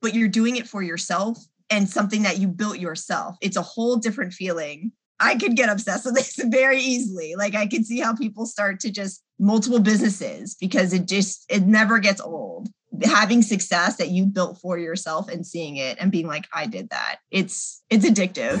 but you're doing it for yourself and something that you built yourself. It's a whole different feeling. I could get obsessed with this very easily. Like I can see how people start to just multiple businesses because it just it never gets old. Having success that you built for yourself and seeing it and being like I did that. It's it's addictive.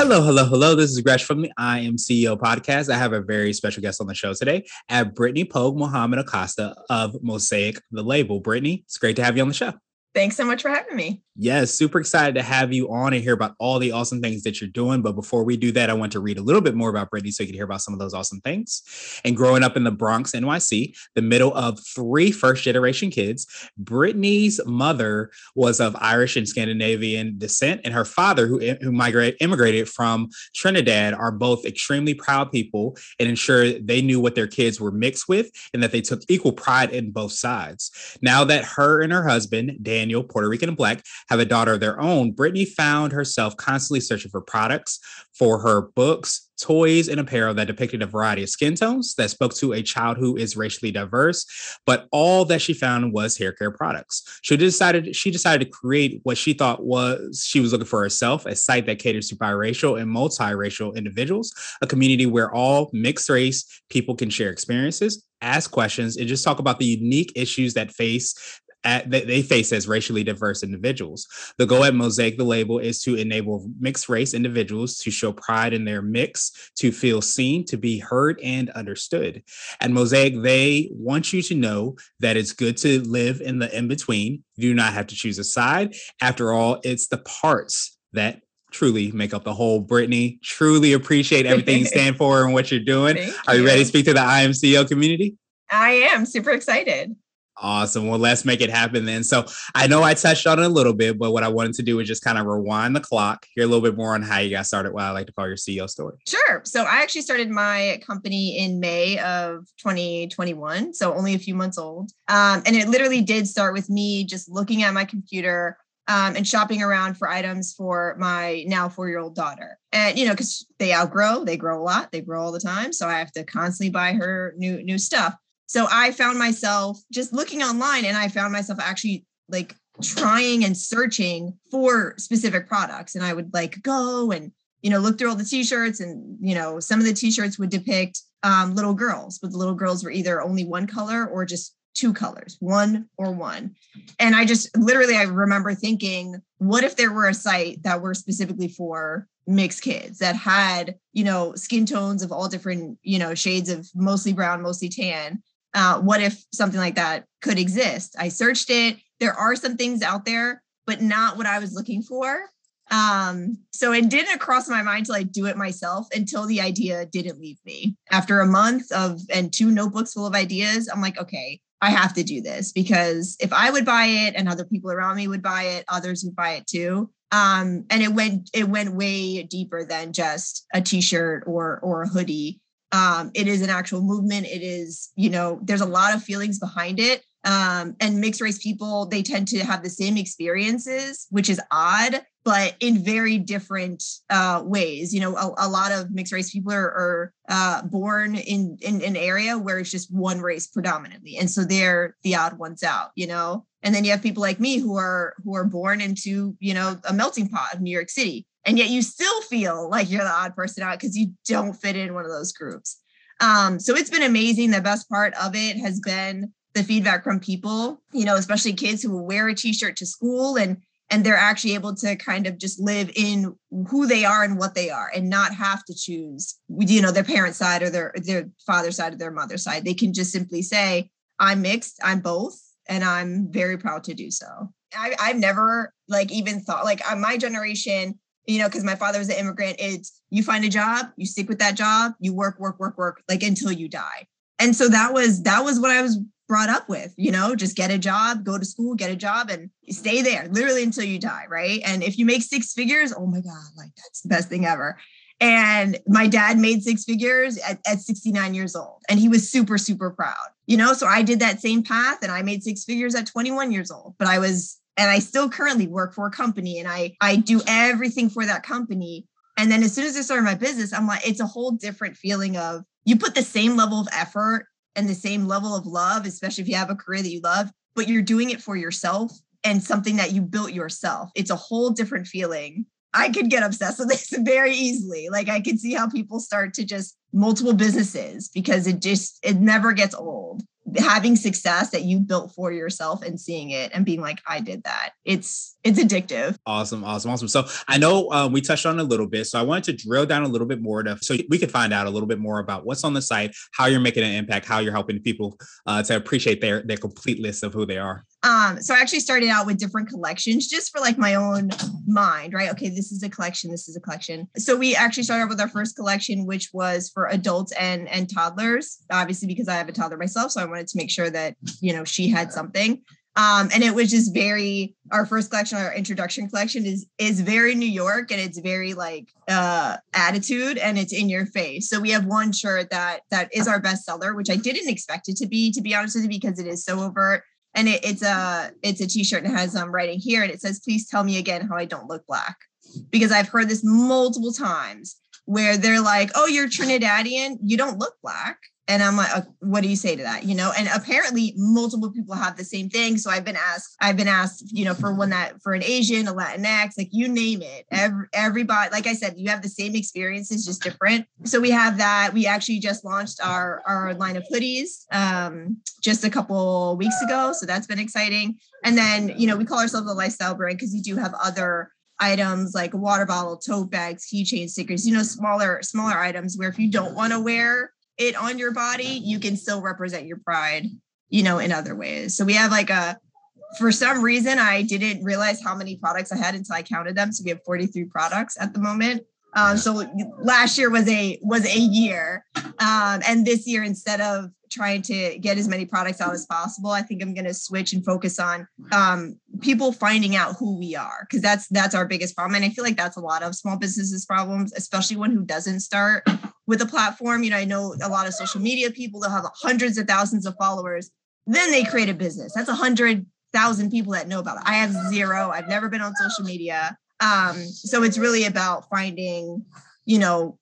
Hello, hello, hello. This is Gresh from the I Am CEO podcast. I have a very special guest on the show today at Brittany Pogue Mohammed Acosta of Mosaic, the label. Brittany, it's great to have you on the show. Thanks so much for having me. Yes, super excited to have you on and hear about all the awesome things that you're doing. But before we do that, I want to read a little bit more about Brittany so you can hear about some of those awesome things. And growing up in the Bronx, NYC, the middle of three first generation kids, Brittany's mother was of Irish and Scandinavian descent, and her father, who, who migrated, immigrated from Trinidad, are both extremely proud people and ensure they knew what their kids were mixed with and that they took equal pride in both sides. Now that her and her husband, Daniel, Puerto Rican and Black, have a daughter of their own, Brittany found herself constantly searching for products for her books, toys, and apparel that depicted a variety of skin tones that spoke to a child who is racially diverse. But all that she found was hair care products. She decided she decided to create what she thought was she was looking for herself, a site that caters to biracial and multiracial individuals, a community where all mixed race people can share experiences, ask questions, and just talk about the unique issues that face at, that they face as racially diverse individuals. The goal at Mosaic, the label, is to enable mixed race individuals to show pride in their mix, to feel seen, to be heard and understood. At Mosaic, they want you to know that it's good to live in the in between. You do not have to choose a side. After all, it's the parts that truly make up the whole. Brittany, truly appreciate everything you stand for and what you're doing. Thank Are you, you ready to speak to the I Am CEO community? I am super excited. Awesome. Well, let's make it happen then. So I know I touched on it a little bit, but what I wanted to do is just kind of rewind the clock, hear a little bit more on how you got started, what I like to call your CEO story. Sure. So I actually started my company in May of 2021, so only a few months old. Um, and it literally did start with me just looking at my computer um, and shopping around for items for my now four year old daughter. And, you know, because they outgrow, they grow a lot, they grow all the time. So I have to constantly buy her new, new stuff. So I found myself just looking online and I found myself actually like trying and searching for specific products. And I would like go and, you know, look through all the t-shirts and, you know, some of the t-shirts would depict um, little girls, but the little girls were either only one color or just two colors, one or one. And I just literally, I remember thinking, what if there were a site that were specifically for mixed kids that had, you know, skin tones of all different, you know, shades of mostly brown, mostly tan, uh, what if something like that could exist? I searched it. There are some things out there, but not what I was looking for. Um, so it didn't cross my mind to like do it myself until the idea didn't leave me. After a month of and two notebooks full of ideas, I'm like, okay, I have to do this because if I would buy it and other people around me would buy it, others would buy it too. Um, and it went it went way deeper than just a t-shirt or or a hoodie um, it is an actual movement. It is you know there's a lot of feelings behind it. Um, and mixed race people they tend to have the same experiences which is odd but in very different uh, ways. You know a, a, lot of mixed race people are, are uh, born in, in an area where it's just one race predominantly. And so they're the odd ones out you know? And then you have people like me who are who are born into you know a melting pot of new york city and yet you still feel like you're the odd person out because you don't fit in one of those groups. Um, so it's been amazing. The best part of it has been the feedback from people, you know, especially kids who will wear a t-shirt to school and and they're actually able to kind of just live in who they are and what they are and not have to choose you know their parent side or their their father side or their mother side they can just simply say i'm mixed i'm both and i'm very proud to do so I, i've never like even thought like uh, my generation you know, because my father was an immigrant, it's you find a job, you stick with that job, you work, work, work, work, like until you die. And so that was that was what I was brought up with, you know, just get a job, go to school, get a job and stay there literally until you die, right? And if you make six figures, oh my God, like that's the best thing ever. And my dad made six figures at, at 69 years old and he was super, super proud, you know? So I did that same path and I made six figures at 21 years old, but I was, and I still currently work for a company and I, I do everything for that company. And then as soon as I started my business, I'm like, it's a whole different feeling of you put the same level of effort and the same level of love, especially if you have a career that you love, but you're doing it for yourself and something that you built yourself. It's a whole different feeling. I could get obsessed with this very easily. Like I can see how people start to just multiple businesses because it just it never gets old having success that you built for yourself and seeing it and being like i did that. It's it's addictive. Awesome awesome awesome. So i know um, we touched on a little bit so i wanted to drill down a little bit more to so we could find out a little bit more about what's on the site how you're making an impact how you're helping people uh, to appreciate their their complete list of who they are um, so I actually started out with different collections just for like my own mind, right? Okay, this is a collection, this is a collection. So we actually started with our first collection, which was for adults and and toddlers, obviously because I have a toddler myself. So I wanted to make sure that you know she had something. Um, and it was just very our first collection, our introduction collection is is very New York and it's very like uh attitude and it's in your face. So we have one shirt that that is our best seller, which I didn't expect it to be, to be honest with you, because it is so overt and it, it's a it's a t-shirt and it has um writing here and it says please tell me again how i don't look black. Because i've heard this multiple times where they're like oh you're trinidadian. You don't look black and I'm like, uh, what do you say to that? You know, and apparently multiple people have the same thing. So I've been asked, I've been asked, you know, for one that for an Asian, a Latinx, like you name it. Every, everybody, like I said, you have the same experiences, just different. So we have that. We actually just launched our our line of hoodies um, just a couple weeks ago. So that's been exciting. And then, you know, we call ourselves a lifestyle brand because we do have other items like water bottle, tote bags, keychain stickers, you know, smaller, smaller items where if you don't want to wear it on your body, you can still represent your pride, you know, in other ways. So we have like a, for some reason, I didn't realize how many products I had until I counted them. So we have 43 products at the moment. Um, so last year was a was a year, um, and this year instead of trying to get as many products out as possible, I think I'm going to switch and focus on um, people finding out who we are because that's that's our biggest problem, and I feel like that's a lot of small businesses' problems, especially one who doesn't start with a platform. You know, I know a lot of social media people that have hundreds of thousands of followers, then they create a business. That's a hundred thousand people that know about it. I have zero. I've never been on social media. Um, so it's really about finding, you know,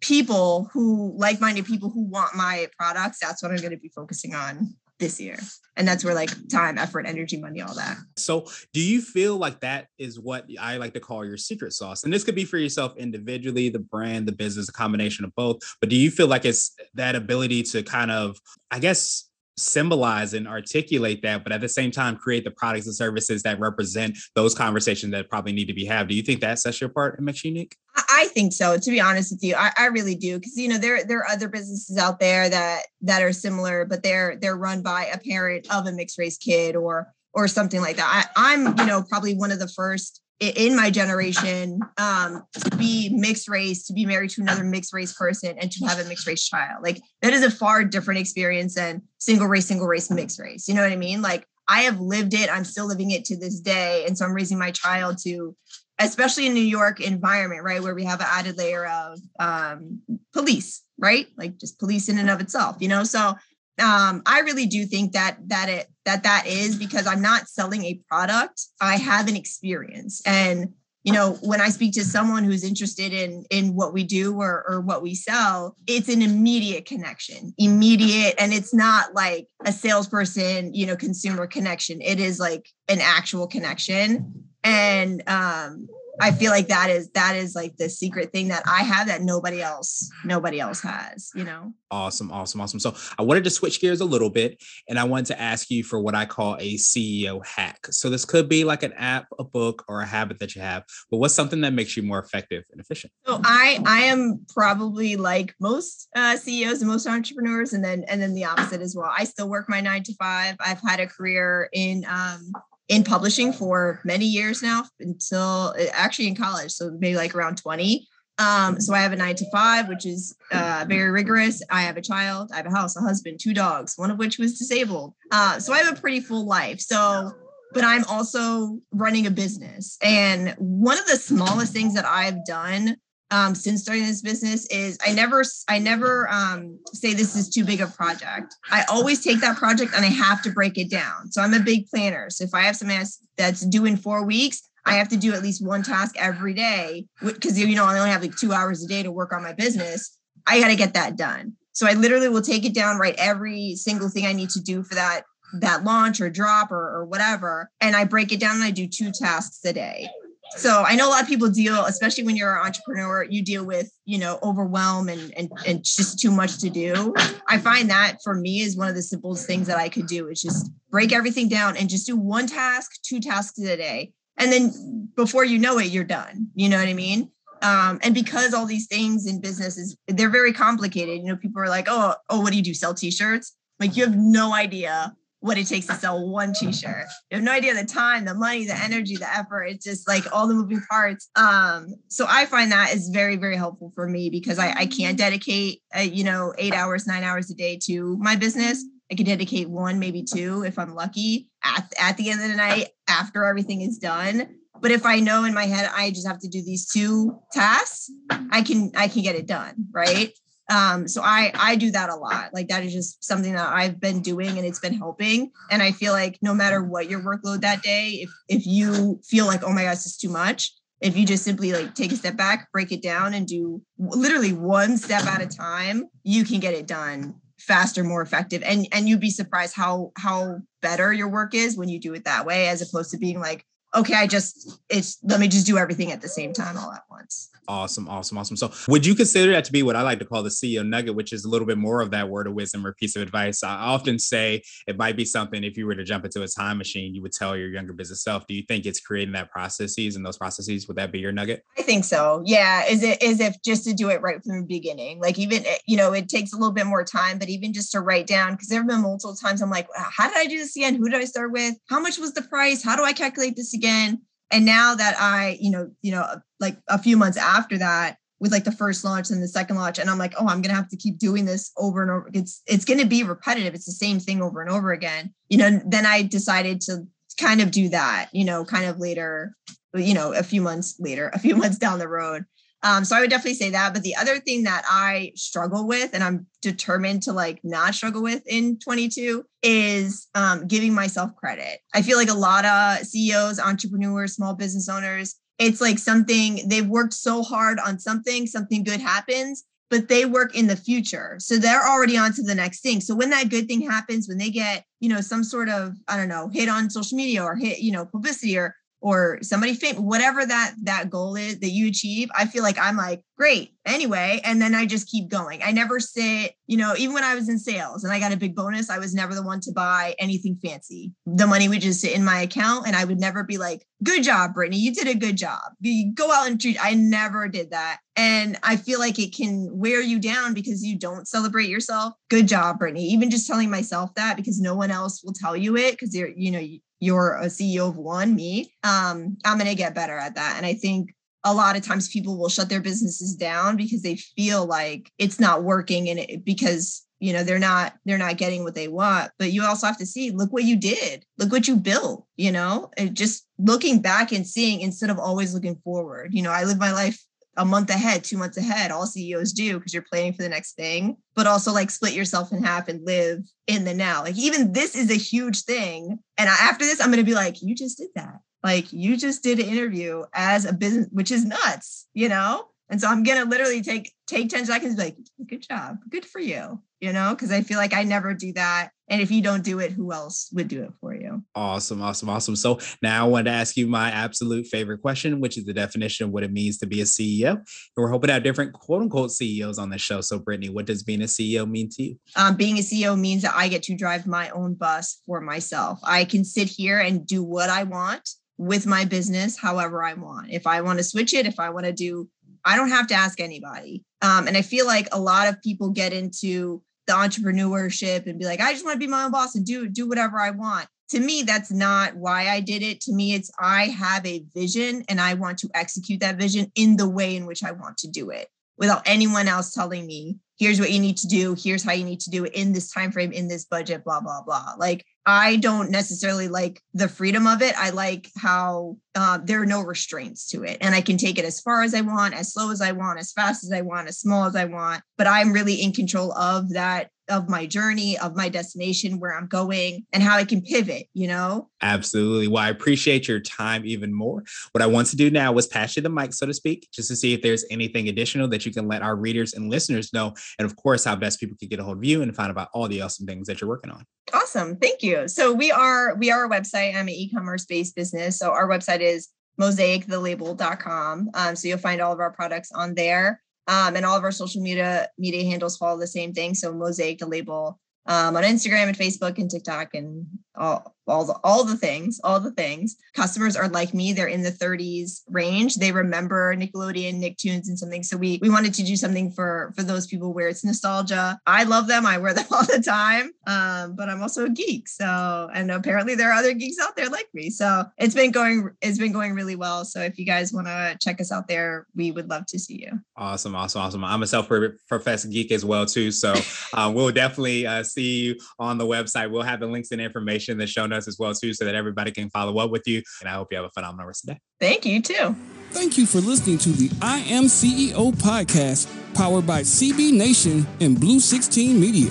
people who like-minded people who want my products. That's what I'm going to be focusing on this year. And that's where like time, effort, energy, money, all that. So, do you feel like that is what I like to call your secret sauce? And this could be for yourself individually, the brand, the business, a combination of both. But do you feel like it's that ability to kind of, I guess, symbolize and articulate that, but at the same time create the products and services that represent those conversations that probably need to be had. Do you think that sets your part and makes you unique? I think so. To be honest with you, I, I really do because you know there there are other businesses out there that that are similar, but they're they're run by a parent of a mixed race kid or or something like that. I, I'm you know probably one of the first in my generation um, to be mixed race, to be married to another mixed race person, and to have a mixed race child. Like that is a far different experience than single race, single race, mixed race. You know what I mean? Like I have lived it. I'm still living it to this day, and so I'm raising my child to, especially in New York environment, right, where we have an added layer of um, police, right? Like just police in and of itself. You know, so um, I really do think that that it that that is because I'm not selling a product. I have an experience, and you know when I speak to someone who's interested in in what we do or or what we sell, it's an immediate connection, immediate, and it's not like a salesperson, you know, consumer connection. It is like an actual connection, and um, I feel like that is that is like the secret thing that I have that nobody else nobody else has, you know. Awesome, awesome, awesome. So I wanted to switch gears a little bit and I wanted to ask you for what I call a CEO hack. So this could be like an app, a book, or a habit that you have, but what's something that makes you more effective and efficient? So I I am probably like most uh, CEOs and most entrepreneurs, and then and then the opposite as well. I still work my nine to five. I've had a career in um, in publishing for many years now until actually in college so maybe like around 20 Um, so I have a nine to five, which is uh, very rigorous. I have a child, I have a house, a husband, two dogs, one of which was disabled. Uh, so I have a pretty full life. So, but I'm also running a business. And one of the smallest things that I've done um, since starting this business is I never I never um, say this is too big a project. I always take that project and I have to break it down. So I'm a big planner. So if I have something that's, that's due in four weeks, I have to do at least one task every day because you know I only have like two hours a day to work on my business. I got to get that done. So I literally will take it down, write every single thing I need to do for that that launch or drop or, or whatever, and I break it down and I do two tasks a day. So I know a lot of people deal, especially when you're an entrepreneur, you deal with, you know, overwhelm and, and, and just too much to do. I find that for me is one of the simplest things that I could do is just break everything down and just do one task, two tasks a day. And then before you know it you're done. You know what i mean? Um, and because all these things in business is they're very complicated. You know people are like oh oh what do you do? Sell t-shirts? Like you have no idea what it takes to sell one t-shirt you have no idea the time the money the energy the effort it's just like all the moving parts um so i find that is very very helpful for me because i, I can't dedicate uh, you know eight hours nine hours a day to my business I can dedicate one, maybe two if I'm lucky at, at the end of the night after everything is done. But if I know in my head I just have to do these two tasks, I can I can get it done, right? Um, so I I do that a lot. Like that is just something that I've been doing and it's been helping. And I feel like no matter what your workload that day, if if you feel like oh my gosh, it's too much, if you just simply like take a step back, break it down, and do literally one step at a time, you can get it done faster more effective and and you'd be surprised how how better your work is when you do it that way as opposed to being like okay i just it's let me just do everything at the same time all at once Awesome, awesome, awesome. So, would you consider that to be what I like to call the CEO nugget, which is a little bit more of that word of wisdom or piece of advice? I often say it might be something if you were to jump into a time machine, you would tell your younger business self. Do you think it's creating that processes and those processes? Would that be your nugget? I think so. Yeah. Is it is if just to do it right from the beginning? Like even eh, you know, it takes a little bit more time, but even just to write down because there have been multiple times I'm like, how did I do this again? Who did I start with? How much was the price? How do I calculate this again? And now that I, you know, you know, like a few months after that, with like the first launch and the second launch and i'm like oh i'm gonna have to keep doing this over and over. It's it's gonna be repetitive. It's the same thing over and over again. You know then i decided to kind of do that you know kind of later you know a few months later a few months down the road um, so I would definitely say that. But the other thing that I struggle with, and I'm determined to like not struggle with in 22, is um, giving myself credit. I feel like a lot of CEOs, entrepreneurs, small business owners, it's like something they've worked so hard on something, something good happens, but they work in the future. So they're already on to the next thing. So when that good thing happens, when they get, you know, some sort of, I don't know, hit on social media or hit, you know, publicity or or somebody famous, whatever that that goal is that you achieve, I feel like I'm like, great. Anyway, and then I just keep going. I never sit, you know, even when I was in sales and I got a big bonus, I was never the one to buy anything fancy. The money would just sit in my account and I would never be like, good job, Brittany, you did a good job. You go out and treat. I never did that. And I feel like it can wear you down because you don't celebrate yourself. Good job, Brittany. Even just telling myself that because no one else will tell you it because you're, you know, you're a CEO of one, me, um, I'm going to get better at that. And I think a lot of times people will shut their businesses down because they feel like it's not working and it, because you know they're not they're not getting what they want. But you also have to see look what you did. Look what you built you know? And just looking back and seeing instead of always looking forward. You know i live my life a month ahead, two months ahead. All CEOs do because you're planning for the next thing, but also like split yourself in half and live in the now. Like even this is a huge thing. And after this, I'm going to be like, you just did that. Like you just did an interview as a business, which is nuts, you know? And so I'm gonna literally take take 10 seconds, like, good job, good for you, you know, because I feel like I never do that. And if you don't do it, who else would do it for you? Awesome, awesome, awesome. So now I want to ask you my absolute favorite question, which is the definition of what it means to be a CEO. And we're hoping to have different quote unquote CEOs on the show. So, Brittany, what does being a CEO mean to you? Um, being a CEO means that I get to drive my own bus for myself. I can sit here and do what I want with my business however I want. If I want to switch it, if I want to do I don't have to ask anybody. Um, and I feel like a lot of people get into the entrepreneurship and be like, I just want to be my own boss and do do whatever I want. to me, that's not why I did it. To me, it's I have a vision and I want to execute that vision in the way in which I want to do it without anyone else telling me here's what you need to do here's how you need to do it in this time frame in this budget blah blah blah. Like i don't necessarily like the freedom of it. I like how uh, there are no restraints to it and i can take it as far as i want as slow as i want as fast as i want as small as i want but i'm really in control of that of my journey, of my destination, where I'm going, and how I can pivot, you know? Absolutely. Well, I appreciate your time even more. What I want to do now was pass you the mic, so to speak, just to see if there's anything additional that you can let our readers and listeners know. And of course, how best people can get a hold of you and find out about all the awesome things that you're working on. Awesome. Thank you. So we are we are a website. I'm an e-commerce based business. So our website is mosaicthelabel.com. Um, so you'll find all of our products on there. Um, and all of our social media media handles follow the same thing. So Mosaic the label um, on Instagram and Facebook and TikTok and all all the all the things, all the things. Customers are like me; they're in the 30s range. They remember Nickelodeon, Nicktoons, and something. So we we wanted to do something for for those people where it's nostalgia. I love them. I wear them all the time. Um, but I'm also a geek. So and apparently there are other geeks out there like me. So it's been going it's been going really well. So if you guys want to check us out there, we would love to see you. Awesome, awesome, awesome. I'm a self-professed geek as well too. So um, we'll definitely uh, see you on the website. We'll have the links and information in the show notes as well too, so that everybody can follow up with you. And I hope you have a phenomenal rest of the day. Thank you too. Thank you for listening to the I Am CEO podcast, powered by CB Nation and Blue 16 Media.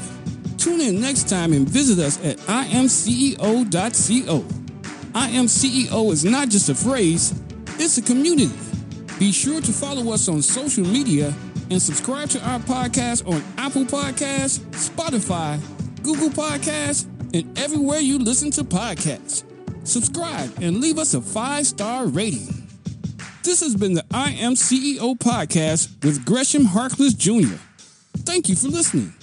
Tune in next time and visit us at imceo.co. I Am CEO is not just a phrase, it's a community. Be sure to follow us on social media and subscribe to our podcast on Apple Podcasts, Spotify, Google Podcasts, and everywhere you listen to podcasts. Subscribe and leave us a five star rating. This has been the I Am CEO podcast with Gresham Harkless Jr. Thank you for listening.